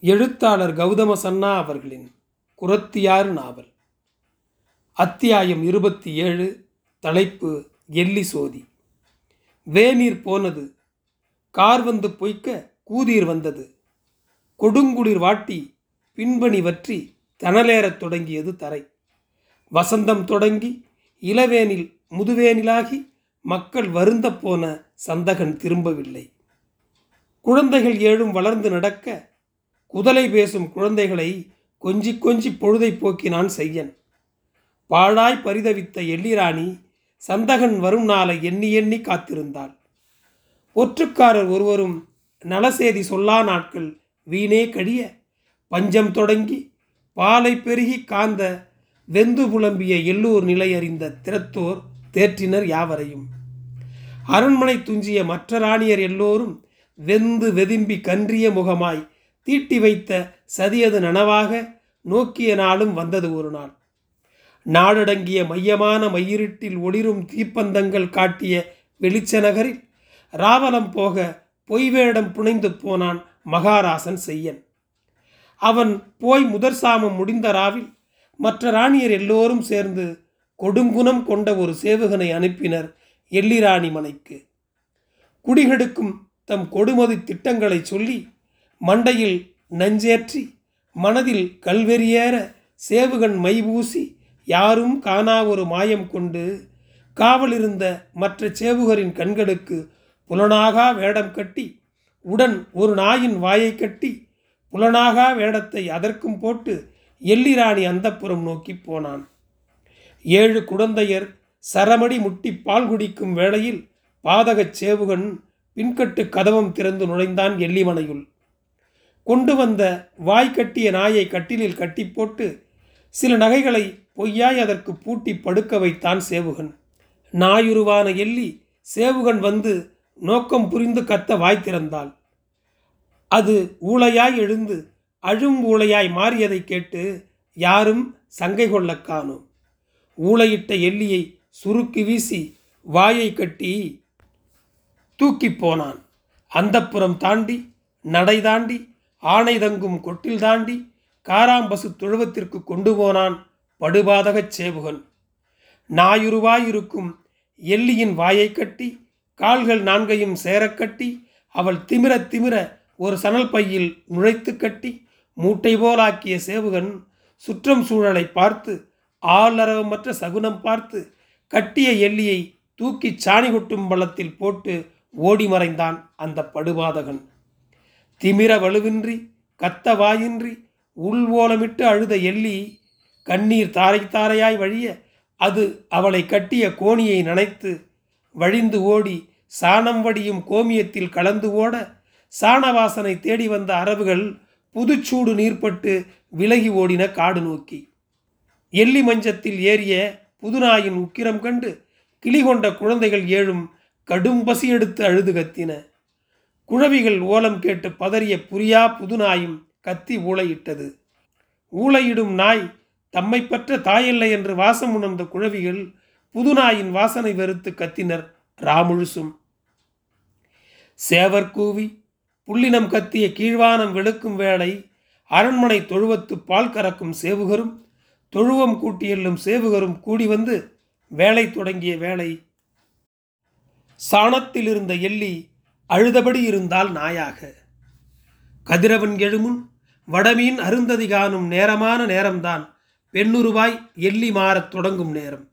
எழுத்தாளர் கௌதம சன்னா அவர்களின் குரத்தியாறு நாவல். அத்தியாயம் இருபத்தி ஏழு தலைப்பு எல்லி சோதி. வேநீர் போனது கார் வந்து பொய்க்க கூதீர் வந்தது. கொடுங்குளிர் வாட்டி பின்பணி வற்றி தணலேறத் தொடங்கியது தரை. வசந்தம் தொடங்கி இளவேனில் முதுவேனிலாகி மக்கள் வருந்த போன சந்தகன் திரும்பவில்லை. குழந்தைகள் ஏழும் வளர்ந்து நடக்க குதலை பேசும் குழந்தைகளை கொஞ்சி கொஞ்சி பொழுதை போக்கினான் செய்யன் பாழாய் பரிதவித்த எள்ளிராணி சந்தகன் வரும் நாளை எண்ணி எண்ணி காத்திருந்தாள். ஒற்றுக்காரர் ஒருவரும் நலசேதி சொல்லா நாட்கள் வீணே கழிய பஞ்சம் தொடங்கி பாலை பெருகி காந்த வெந்து புலம்பிய எல்லூர் நிலை அறிந்த திறத்தோர் தேற்றினர் யாவரையும். அரண்மனை துஞ்சிய மற்ற ராணியர் எல்லோரும் வெந்து வெதும்பி கன்றிய முகமாய் தீட்டி வைத்த சதியது நனவாக நோக்கிய நாளும் வந்தது ஒரு நாள். நாடடங்கிய மையமான மையிருட்டில் ஒளிரும் தீப்பந்தங்கள் காட்டிய வெளிச்ச நகரில் ராவலம் போக பொய்வேடம் புனைந்து போனான் மகாராசன் செய்யன். அவன் போய் முதற் சாமம் முடிந்த ராவில் மற்ற ராணியர் எல்லோரும் சேர்ந்து கொடுங்குணம் கொண்ட ஒரு சேவகனை அனுப்பினர் எல்லிராணி மனைக்கு குடிகெடுக்கும் தம் கொடுமதி திட்டங்களை சொல்லி மண்டையில் நஞ்சேற்றி மனதில் கல்வெறியேற சேவுகன் மைபூசி யாரும் காணா ஒரு மாயம் கொண்டு காவலிருந்த மற்ற சேவுகரின் கண்களுக்கு புலனாகா வேடம் கட்டி உடன் ஒரு நாயின் வாயை கட்டி புலனாகா வேடத்தை அதற்கும் போட்டு எல்லிராணி அந்தப்புறம் நோக்கி போனான். ஏழு குழந்தையர் சரமடி முட்டி பால் குடிக்கும் வேளையில் பாதகச் சேவுகன் பின்கட்டு கதவம் திறந்து நுழைந்தான் எல்லிமனையுள் கொண்டு வந்த வாய் கட்டிய நாயை கட்டிலில் கட்டி போட்டு சில நகைகளை பொய்யாய் அதற்கு பூட்டி படுக்க வைத்தான் சேவுகன். நாயுருவான எள்ளி சேவுகன் வந்து நோக்கம் புரிந்து கத்த வாய் திறந்தாள். அது ஊளையாய் எழுந்து அழும் ஊளையாய் மாறியதை கேட்டு யாரும் சங்கை கொள்ளக் காணும். ஊளையிட்ட எல்லியை சுருக்கி வீசி வாயை கட்டி தூக்கி போனான். அந்தப்புறம் தாண்டி நடை தாண்டி ஆணை தங்கும் கொட்டில் தாண்டி காராம்பசு தொழுவத்திற்கு கொண்டு போனான் படுபாதகச் சேவுகன். நாயுருவாயிருக்கும் எல்லியின் வாயை கட்டி கால்கள் நான்கையும் சேரக் கட்டி அவள் திமிர திமிர ஒரு சணல் பையில் நுழைத்து கட்டி மூட்டை போலாக்கிய சேவுகன் சுற்றம் சூழலை பார்த்து ஆளரவமற்ற சகுனம் பார்த்து கட்டிய எல்லியை தூக்கி சாணி கொட்டும் பள்ளத்தில் போட்டு ஓடி மறைந்தான் அந்த படுபாதகன். திமிர வலுவின்றி கத்த வாயின்றி உள்வோலமிட்டு அழுத எள்ளி கண்ணீர் தாரை தாரையாய் வழிய அது அவளை கட்டிய கோணியை நனைத்து வழிந்து ஓடி சாணம் வடியும் கோமியத்தில் கலந்து ஓட சாணவாசனை தேடி வந்த அரவுகள் புதுச்சூடு நீர்ப்பட்டு விலகி ஓடின காடு நோக்கி. எள்ளி மஞ்சத்தில் ஏறிய புதுநாயின் உக்கிரம் கண்டு கிளிகொண்ட குழந்தைகள் ஏழும் கடும் பசி எடுத்து அழுது கத்தின. குழவிகள் ஓலம் கேட்டு பதறிய புரியா புதுநாயும் கத்தி ஊளையிட்டது. ஊளையிடும் நாய் தம்மை பற்ற தாயில்லை என்று வாசம் உணர்ந்த குழவிகள் புதுநாயின் வாசனை வெறுத்து கத்தினர் ராமுழுசும். சேவர் கூவி புள்ளினம் கத்திய கீழ்வானம் வெளுக்கும் வேளை அரண்மனை தொழுவத்து பால் கறக்கும் சேவுகரும் தொழுவம் கூட்டியெல்லும் சேவுகரும் கூடி வந்து வேலை தொடங்கிய வேலை சாணத்தில் இருந்த எள்ளி அழுதபடி இருந்தால் நாயாக. கதிரவன் எழுமுன் வடமீன் அருந்ததி காணும் நேரமான நேரம்தான் பெண்ணுருவாய் எள்ளி மாறத் தொடங்கும் நேரம்.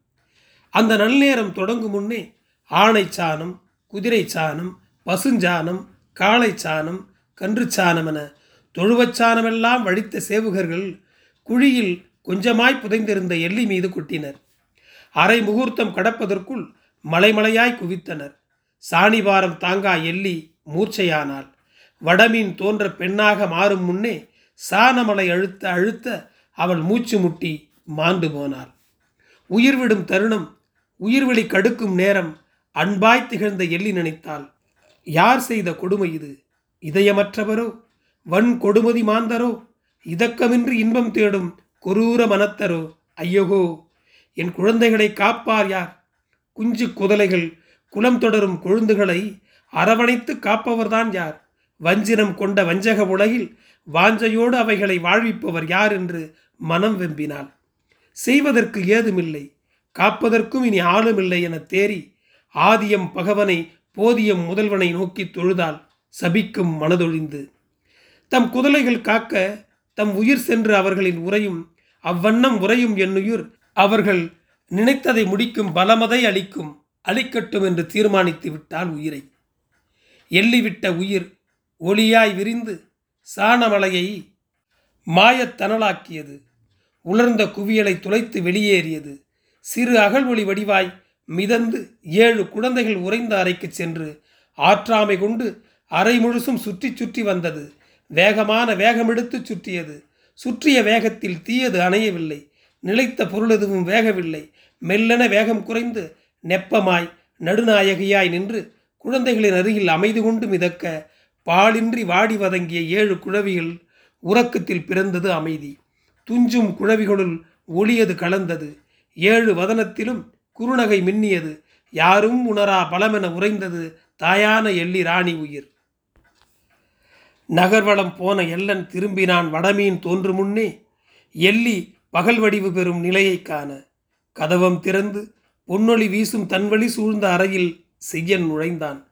அந்த நல்நேரம் தொடங்கும் முன்னே ஆணை சாணம் குதிரை சாணம் பசுஞ்சாணம் காளை சாணம் கன்று சாணம் என தொழுவச் சாணமெல்லாம் வழித்த சேவுகர்கள் குழியில் கொஞ்சமாய் புதைந்திருந்த எள்ளி மீது கொட்டினர். அரை முகூர்த்தம் கடப்பதற்குள் மலைமலையாய் குவித்தனர். சாணிபாரம் தாங்கா எள்ளி மூர்ச்சையானாள். வடமீன் தோன்ற பெண்ணாக மாறும் முன்னே சாணமலை அழுத்த அழுத்த அவள் மூச்சு முட்டி மாண்டு போனாள். உயிர்விடும் தருணம் உயிர்வெளி கடுக்கும் நேரம் அன்பாய் திகழ்ந்த எள்ளி நினைத்தாள். யார் செய்த கொடுமை இது? இதயமற்றவரோ? வன் கொடுமதி மாந்தரோ? இதக்கமின்றி இன்பம் தேடும் கொரூர மனத்தரோ? ஐயகோ என் குழந்தைகளை காப்பார் யார்? குஞ்சு குதலைகள் குலம் தொடரும் கொழுந்துகளை அரவணைத்து காப்பவர்தான் யார்? வஞ்சினம் கொண்ட வஞ்சக உலகில் வாஞ்சையோடு அவைகளை வாழ்விப்பவர் யார் என்று மனம் வெம்பினாள். செய்வதற்கு ஏதுமில்லை. காப்பதற்கும் இனி ஆளுமில்லை என தேறி ஆதியம் பகவனை போதியம் முதல்வனை நோக்கி தொழுதால் சபிக்கும் மனதொழிந்து. தம் குதலைகள் காக்க தம் உயிர் சென்று அவர்களின் உரையும் அவ்வண்ணம் உரையும் என்னுயிர் அவர்கள் நினைத்ததை முடிக்கும் பலமதை அளிக்கும். அழிக்கட்டும் என்று தீர்மானித்து விட்டால் உயிரை. எள்ளிவிட்ட உயிர் ஒளியாய் விரிந்து சாணமலையை மாயத்தனலாக்கியது உலர்ந்த குவியலை துளைத்து வெளியேறியது. சிறு அகழ்வொளி வடிவாய் மிதந்து ஏழு குழந்தைகள் உறைந்த அறைக்கு சென்று ஆற்றாமை கொண்டு அறை முழுசும் சுற்றி சுற்றி வந்தது. வேகமான வேகமெடுத்து சுற்றியது. சுற்றிய வேகத்தில் தீயது அணையவில்லை. நிலைத்த பொருள் எதுவும் வேகவில்லை. மெல்லென வேகம் குறைந்து நெப்பமாய் நடுநாயகியாய் நின்று குழந்தைகளின் அருகில் அமைதி கொண்டு மிதக்க பாலின்றி வாடி வதங்கிய ஏழு குழவிகள் உறக்கத்தில் பிறந்தது அமைதி. துஞ்சும் குழவிகளுள் ஒளியது கலந்தது. ஏழு வதனத்திலும் குறுநகை மின்னியது. யாரும் உணரா பலமென உறைந்தது தாயான எள்ளி ராணி உயிர். நகர்வளம் போன எல்லன் திரும்பினான் வடமீன் தோன்று முன்னே எள்ளி பகல் வடிவு பெறும் நிலையைக் காண. கதவம் திறந்து பொன்னொளி வீசும் தன்வழி சூழ்ந்த அறையில் செய்யன் நுழைந்தான்.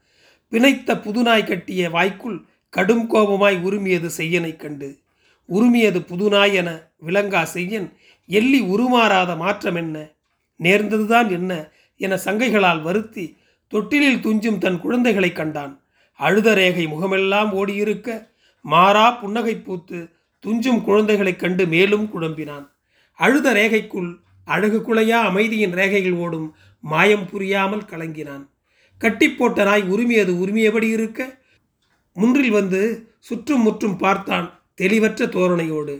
பிணைத்த புதுநாய் கட்டிய வாய்க்குள் கடும் கோபமாய் உருமியது செய்யனைக் கண்டு. உருமியது புதுநாய் என விளங்கா செய்யன் எள்ளி உருமாறாத மாற்றம் என்ன? நேர்ந்ததுதான் என்ன என சங்கைகளால் வருத்தி தொட்டிலில் துஞ்சும் தன் குழந்தைகளை கண்டான். அழுத ரேகை முகமெல்லாம் ஓடியிருக்க மாறா புன்னகை பூத்து துஞ்சும் குழந்தைகளைக் கண்டு மேலும் குழம்பினான். அழுத ரேகைக்குள் அழகு குலையா அமைதியின் ரேகைகள் ஓடும் மாயம் புரியாமல் கலங்கினான். கட்டி போட்ட நாய் உரிமையது உரிமையபடி இருக்க முன்றில் வந்து சுற்றும் முற்றும் பார்த்தான் தெளிவற்ற தோரணையோடு.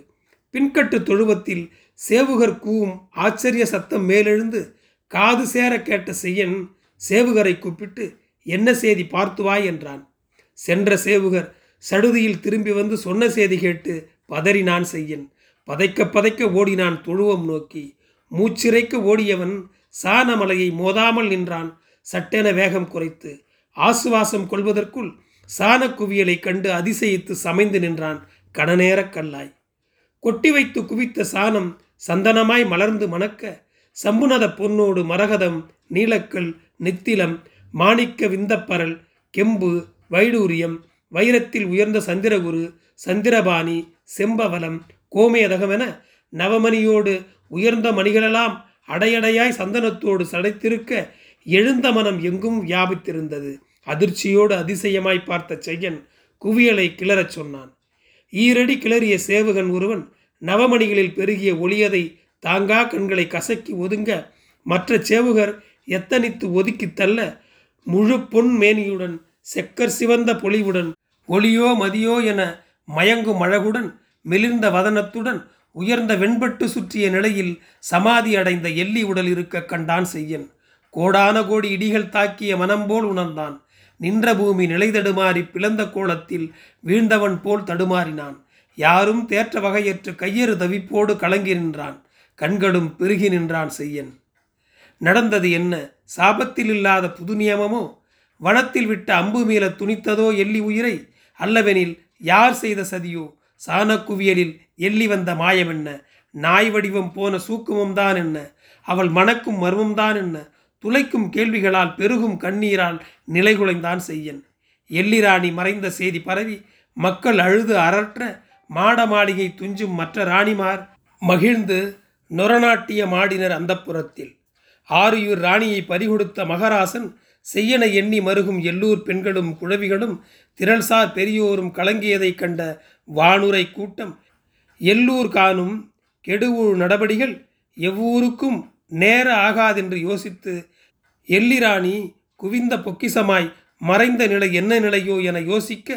பின்கட்டு தொழுவத்தில் சேவுகர் கூவும் ஆச்சரிய சத்தம் மேலெழுந்து காது சேர கேட்ட செய்யன் சேவுகரை கூப்பிட்டு என்ன செய்தி பார்த்துவாய்? என்றான். சென்ற சேவுகர் சடுதியில் திரும்பி வந்து சொன்ன செய்தி கேட்டு பதறினான் செய்யன். பதைக்க பதைக்க ஓடினான் தொழுவம் நோக்கி. மூச்சிறைக்கு ஓடியவன் சாணமலையை மோதாமல் நின்றான். சட்டென வேகம் குறைத்து ஆசுவாசம் கொள்வதற்குள் சான குவியலை கண்டு அதிசயித்து சமைந்து நின்றான் கணநேரக் கல்லாய். கொட்டி வைத்து குவித்த சாணம் சந்தனமாய் மலர்ந்து மணக்க சம்புனத பொன்னோடு மரகதம் நீலக்கல் நித்திலம் மாணிக்க விந்தப்பரல் கெம்பு வைடூரியம் வைரத்தில் உயர்ந்த சந்திரகுரு சந்திரபாணி செம்பவலம் கோமேதகமென நவமணியோடு உயர்ந்த மணிகளெல்லாம் அடையடையாய் சந்தனத்தோடு சடைத்திருக்க எழுந்த மனம் எங்கும் வியாபித்திருந்தது. அதிர்ச்சியோடு அதிசயமாய் பார்த்த செய்யன் குவியலை கிளறச் சொன்னான். ஈரடி கிளறிய சேவகன் ஒருவன் நவமணிகளில் பெருகிய ஒளியதை தாங்கா கண்களை கசக்கி ஒதுங்க மற்ற சேவகர் எத்தனித்து ஒதுக்கி தள்ள முழு பொன் மேனியுடன் செக்கர் சிவந்த பொலிவுடன் ஒளியோ மதியோ என மயங்கும் அழகுடன் மெலிர்ந்த வதனத்துடன் உயர்ந்த வெண்பட்டு சுற்றிய நிலையில் சமாதி அடைந்த எள்ளி உடல் இருக்க கண்டான் செய்யன். கோடான கோடி இடிகள் தாக்கிய மனம் போல் உணர்ந்தான். நின்ற பூமி நிலை தடுமாறி பிளந்த கோலத்தில் வீழ்ந்தவன் போல் தடுமாறினான். யாரும் தேற்ற வகையற்று கையறு தவிப்போடு கலங்கி நின்றான். கண்களும் பெருகி நின்றான் செய்யன். நடந்தது என்ன? சாபத்தில் இல்லாத புது நியமமோ? வனத்தில் விட்ட அம்பு மீள துணித்ததோ எள்ளி உயிரை? அல்லவெனில் யார் செய்த சதியோ? சாணக்குவியலில் எள்ளி வந்த மாயம் என்ன? நாய் வடிவம் போன சூக்குமம் தான் என்ன? அவள் மணக்கும் மர்மம் தான் என்ன? துளைக்கும் கேள்விகளால் பெருகும் கண்ணீரால் நிலைகுலைந்தான் செய்யன். எள்ளிராணி மறைந்த செய்தி பரவி மக்கள் அழுது அரற்ற மாட மாளிகை துஞ்சும் மற்ற ராணிமார் மகிழ்ந்து நொரநாட்டிய மாடினர் அந்தப்புறத்தில். ஆரியூர் ராணியை பறிகொடுத்த மகராசன் செய்யன எண்ணி மருகும் எல்லூர் பெண்களும் குழவிகளும் திரள்சார் பெரியோரும் கலங்கியதைக் கண்ட வானுரை கூட்டம். எல்லூர் காணும் கெடுவுழு நடபடிகள் எவ்வூருக்கும் நேர ஆகாதென்று யோசித்து எல்லிராணி குவிந்த பொக்கிசமாய் மறைந்த நிலை என்ன நிலையோ என யோசிக்க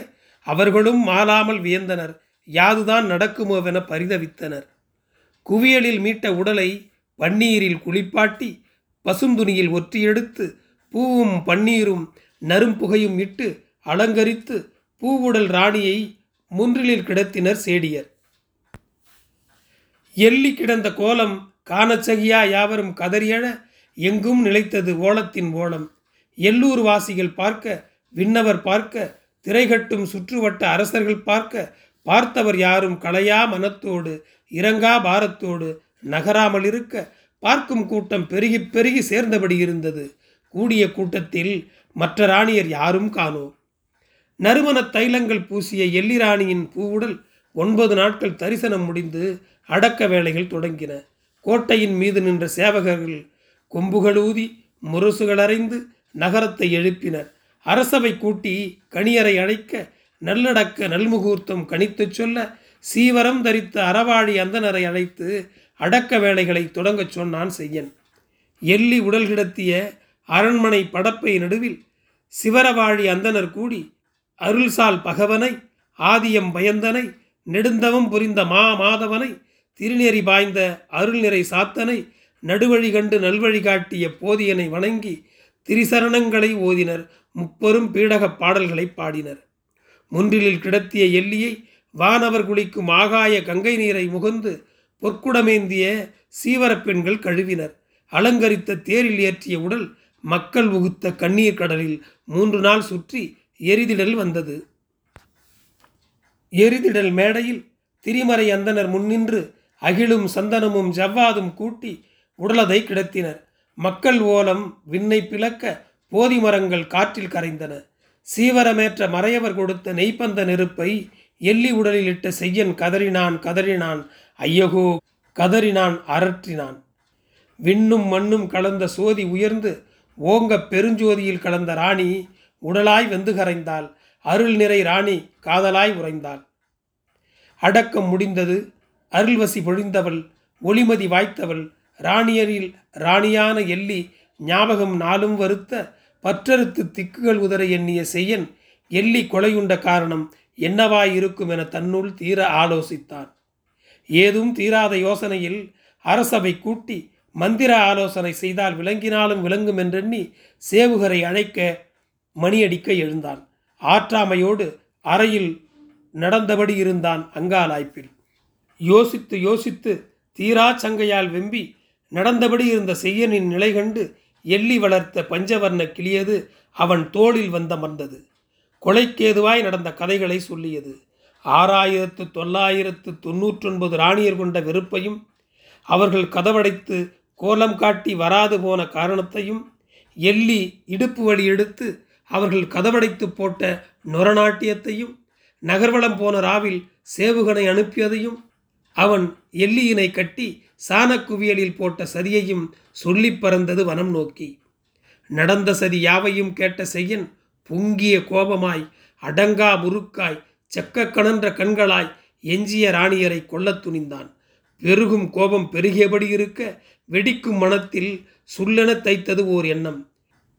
அவர்களும் மாறாமல் வியந்தனர். யாதுதான் நடக்குமோவென பரிதவித்தனர். குவியலில் மீட்ட உடலை பன்னீரில் குளிப்பாட்டி பசுந்துணியில் ஒற்றியெடுத்து பூவும் பன்னீரும் நரும்புகையும் இட்டு அலங்கரித்து பூவுடல் ராணியை முன்றிலில் கிடத்தினர் சேடியர். எள்ளி கிடந்த கோலம் காணச்சகியா யாவரும் கதறியழ எங்கும் நிலைத்தது ஓலத்தின் ஓலம். எல்லூர் வாசிகள் பார்க்க விண்ணவர் பார்க்க திரைகட்டும் சுற்றுவட்ட அரசர்கள் பார்க்க பார்த்தவர் யாரும் களையா மனத்தோடு இறங்கா பாரத்தோடு நகராமல் இருக்க பார்க்கும் கூட்டம் பெருகி பெருகி சேர்ந்தபடி இருந்தது. கூடிய கூட்டத்தில் மற்ற ராணியர் யாரும் காணோம். நறுமண தைலங்கள் பூசிய எல்லிராணியின் பூவுடல் ஒன்பது நாட்கள் தரிசனம் முடிந்து அடக்க வேலைகள் தொடங்கின. கோட்டையின் மீது நின்ற சேவகர்கள் கொம்புகளூதி முரசுகள் அறைந்து நகரத்தை எழுப்பினர். அரசவை கூட்டி கணியரை அழைக்க நல்லடக்க நல்முகூர்த்தம் கணித்துச் சொல்ல சீவரம் தரித்த அறவாழி அந்தனரை அழைத்து அடக்க வேலைகளை தொடங்கச் சொன்னான் செய்யன். எள்ளி உடல் கிடத்திய அரண்மனை படப்பை நடுவில் சிவரவாழி அந்தனர் கூடி அருள்சால் பகவனை ஆதியம் பயந்தனை நெடுந்தவம் புரிந்த மா மாதவனை திருநெறி பாய்ந்த அருள்நிறை சாத்தனை நடுவழி கண்டு நல்வழி காட்டிய போதியனை வணங்கி திரிசரணங்களை ஓதினர் முப்பெரும் பீடகப் பாடல்களை பாடினர். முன்றிலில் கிடத்திய எல்லியை வானவர் குளிக்கும் ஆகாய கங்கை நீரை முகந்து பொற்குடமேந்திய சீவரப் பெண்கள் கழுவினர். அலங்கரித்த தேரில் ஏற்றிய உடல் மக்கள் உகுத்த கண்ணீர் கடலில் மூன்று நாள் சுற்றி எரிதிடல் வந்தது. எரிதிடல் மேடையில் திரிமறை அந்தனர் முன்னின்று அகிலும் சந்தனமும் ஜவ்வாதும் கூட்டி உடலதை கிடத்தினர். மக்கள் ஓலம் விண்ணை பிளக்க போதி மரங்கள் காற்றில் கரைந்தன. சீவரமேற்ற மறையவர் கொடுத்த நெய்ப்பந்த நெருப்பை எள்ளி உடலில் இட்ட செய்யன் கதறினான் கதறினான். ஐயகோ கதறினான் அரற்றினான் விண்ணும் மண்ணும் கலந்த சோதி உயர்ந்து ஓங்க பெருஞ்சோதியில் கலந்த ராணி உடலாய் வெந்து கரைந்தாள். அருள் நிறை ராணி காதலாய் உறைந்தாள். அடக்கம் முடிந்தது. அருள்வசி பொழிந்தவள். ஒளிமதி வாய்த்தவள். ராணியரில் ராணியான எள்ளி ஞாபகம் நாளும் வருத்த பற்றறுத்து திக்குகள் உதற எண்ணிய செய்யன் எள்ளி கொலையுண்ட காரணம் என்னவாயிருக்கும் என தன்னுள் தீர ஆலோசித்தான். ஏதும் தீராத யோசனையில் அரசவை கூட்டி மந்திர ஆலோசனை செய்தால் விளங்கினாலும் விளங்கும் என்றெண்ணி சேவுகரை அழைக்க மணியடிக்க எழுந்தான். ஆற்றாமையோடு அறையில் நடந்தபடி இருந்தான் அங்காலாய்ப்பில். யோசித்து யோசித்து தீரா சங்கையால் வெம்பி நடந்தபடி இருந்த செய்யனின் நிலை கண்டு எள்ளி வளர்த்த பஞ்சவர்ண கிளியது அவன் தோளில் வந்தமர்ந்தது கொலைக்கேதுவாய் நடந்த கதைகளை சொல்லியது. ஆறாயிரத்து தொள்ளாயிரத்து தொன்னூற்றொன்பது ராணியர் கொண்ட வெறுப்பையும் அவர்கள் கதவடைத்து கோலம் காட்டி வராது போன காரணத்தையும் எள்ளி இடுப்பு வழி எடுத்து அவர்கள் கதவடைத்து போட்ட நொரநாட்டியத்தையும் நகர்வலம் போன ராவில் சேவுகனை அனுப்பியதையும் அவன் எல்லியினை கட்டி சாணக்குவியலில் போட்ட சதியையும் சொல்லி பறந்தது வனம் நோக்கி. நடந்த சதி யாவையும் கேட்ட செய்யன் பொங்கிய கோபமாய் அடங்கா முறுக்காய் செக்க கணன்ற கண்களாய் எஞ்சிய ராணியரை கொல்லத் துணிந்தான். பெருகும் கோபம் பெருகியபடி இருக்க வெடிக்கும் மனத்தில் சுல்லென தைத்தது ஓர் எண்ணம்.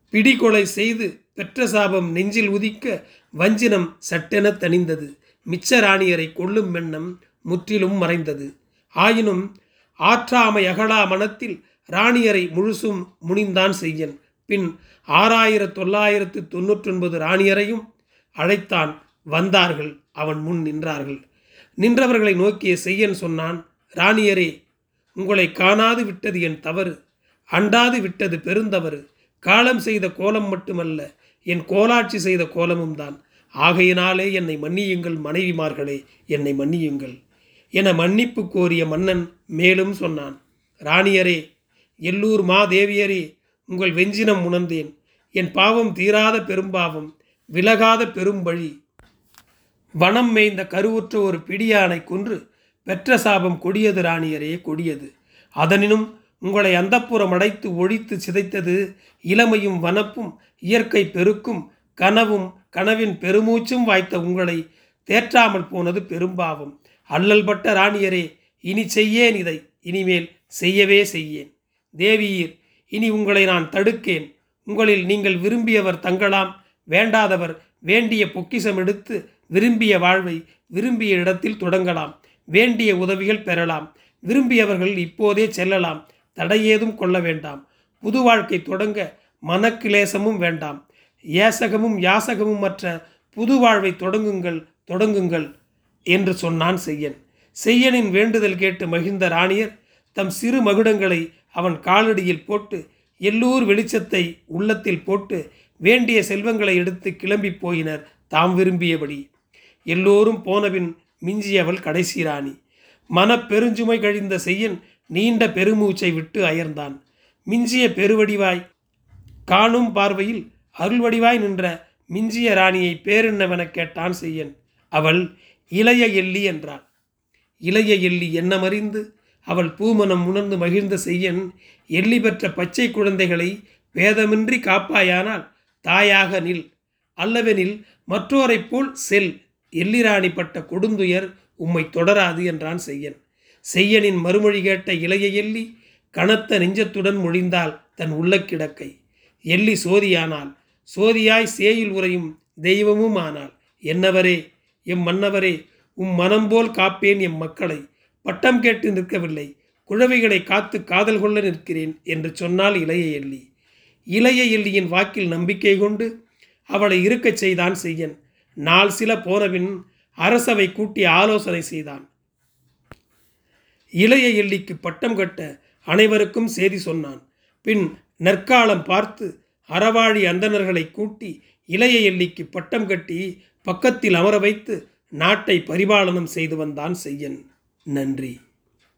பிடிகொலை செய்து பெற்ற சாபம் நெஞ்சில் உதிக்க வஞ்சினம் சட்டென தணிந்தது. மிச்ச ராணியரை கொல்லும் எண்ணம் முற்றிலும் மறைந்தது. ஆயினும் ஆற்றாமை அகலா மனத்தில் ராணியரை முழுசும் முனிந்தான் செய்யன். பின் ஆறாயிரத்து தொள்ளாயிரத்து தொன்னூற்றொன்பது ராணியரையும் அழைத்தான் வந்தார்கள். அவன் முன் நின்றார்கள். நின்றவர்களை நோக்கிய செய்யன் சொன்னான் ராணியரே உங்களை காணாது விட்டது என் தவறு அண்டாது விட்டது பெருந்தவறு. காலம் செய்த கோலம் மட்டுமல்ல என் கோலாட்சி செய்த கோலமும் தான் ஆகையினாலே என்னை மன்னியுங்கள் மனைவிமார்களே என்னை மன்னியுங்கள் என மன்னிப்பு கோரிய மன்னன் மேலும் சொன்னான். ராணியரே எல்லூர் மாதேவியரே உங்கள் வெஞ்சினம் உணர்ந்தேன். என் பாவம் தீராத பெரும்பாவம் விலகாத பெரும்பழி. வனம் மேய்ந்த கருவுற்ற ஒரு பிடியானை கொன்று பெற்ற சாபம் கொடியது ராணியரே கொடியது. அதனினும் உங்களை அந்தப்புறம் அடைத்து ஒழித்து சிதைத்தது இளமையும் வனப்பும் இயற்கை பெருக்கும் கனவும் கனவின் பெருமூச்சும் வாய்த்த உங்களை தேற்றாமல் போனது பெரும்பாவம். அல்லல்பட்ட ராணியரே இனி செய்யேன் இதை இனிமேல் செய்யவே செய்யேன். தேவியீர் இனி உங்களை நான் தடுக்கேன். உங்களில் நீங்கள் விரும்பியவர் தங்கலாம் வேண்டாதவர் வேண்டிய பொக்கிசம் எடுத்து விரும்பிய வாழ்வை விரும்பிய இடத்தில் தொடங்கலாம். வேண்டிய உதவிகள் பெறலாம். விரும்பியவர்கள் இப்போதே செல்லலாம். தடையேதும் கொள்ள வேண்டாம். புது வாழ்க்கை தொடங்க மனக்கிலேசமும் வேண்டாம். ஏசகமும் யாசகமும் மற்ற புது வாழ்வை தொடங்குங்கள் தொடங்குங்கள் என்று சொன்னான் செய்யன். செய்யனின் வேண்டுதல் கேட்டு மகிழ்ந்த ராணியர் தம் சிறு மகுடங்களை அவன் காலடியில் போட்டு எல்லோர் வெளிச்சத்தை உள்ளத்தில் போட்டு வேண்டிய செல்வங்களை எடுத்து கிளம்பி போயினர் தாம் விரும்பியபடி. எல்லோரும் போனபின் மிஞ்சியவள் கடைசி ராணி. மனப்பெருஞ்சுமை கழிந்த செய்யன் நீண்ட பெருமூச்சை விட்டு அயர்ந்தான். மிஞ்சிய பெருவடிவாய் காணும் பார்வையில் அருள்வடிவாய் நின்ற மிஞ்சிய ராணியை பேரென்னவெனக் கேட்டான் செய்யன். அவள் இளைய எள்ளி என்றாள். இளைய எள்ளி எண்ணமறிந்து அவள் பூமனம் உணர்ந்து மகிழ்ந்த செய்யன் எள்ளி பெற்ற பச்சை குழந்தைகளை வேதமின்றி காப்பாயானால் தாயாக நில். அல்லவெனில் மற்றோரைப் போல் செல். எள்ளிராணிப்பட்ட கொடுந்துயர் உம்மை தொடராது என்றான் செய்யன். செய்யனின் மறுமொழி கேட்ட இளைய எள்ளி கனத்த நெஞ்சத்துடன் மொழிந்தால் தன் உள்ள கிடக்கை. எள்ளி சோதியானால் சோதியாய் சேயில் உறையும் தெய்வமும் ஆனால் என்னவரே எம் மன்னவரே உம் மனம் போல் காப்பேன் எம் மக்களை. பட்டம் கேட்டு நிற்கவில்லை குழவைகளை காத்து காதல் கொள்ள நிற்கிறேன் என்று சொன்னால் இளைய எள்ளி. இளைய எள்ளியின் வாக்கில் நம்பிக்கை கொண்டு அவளை இருக்கச் செய்தான் செய்யன். நாள் சில போனபின் அரசவை கூட்டி ஆலோசனை செய்தான். இளைய எல்லிக்கு பட்டம் கட்ட அனைவருக்கும் செய்தி சொன்னான். பின் நற்காலம் பார்த்து அறவாழி அந்தணர்களை கூட்டி இளைய எல்லிக்கு பட்டம் கட்டி பக்கத்தில் அமர வைத்து நாட்டை பரிபாலனம் செய்து வந்தான் செய்யன். நன்றி.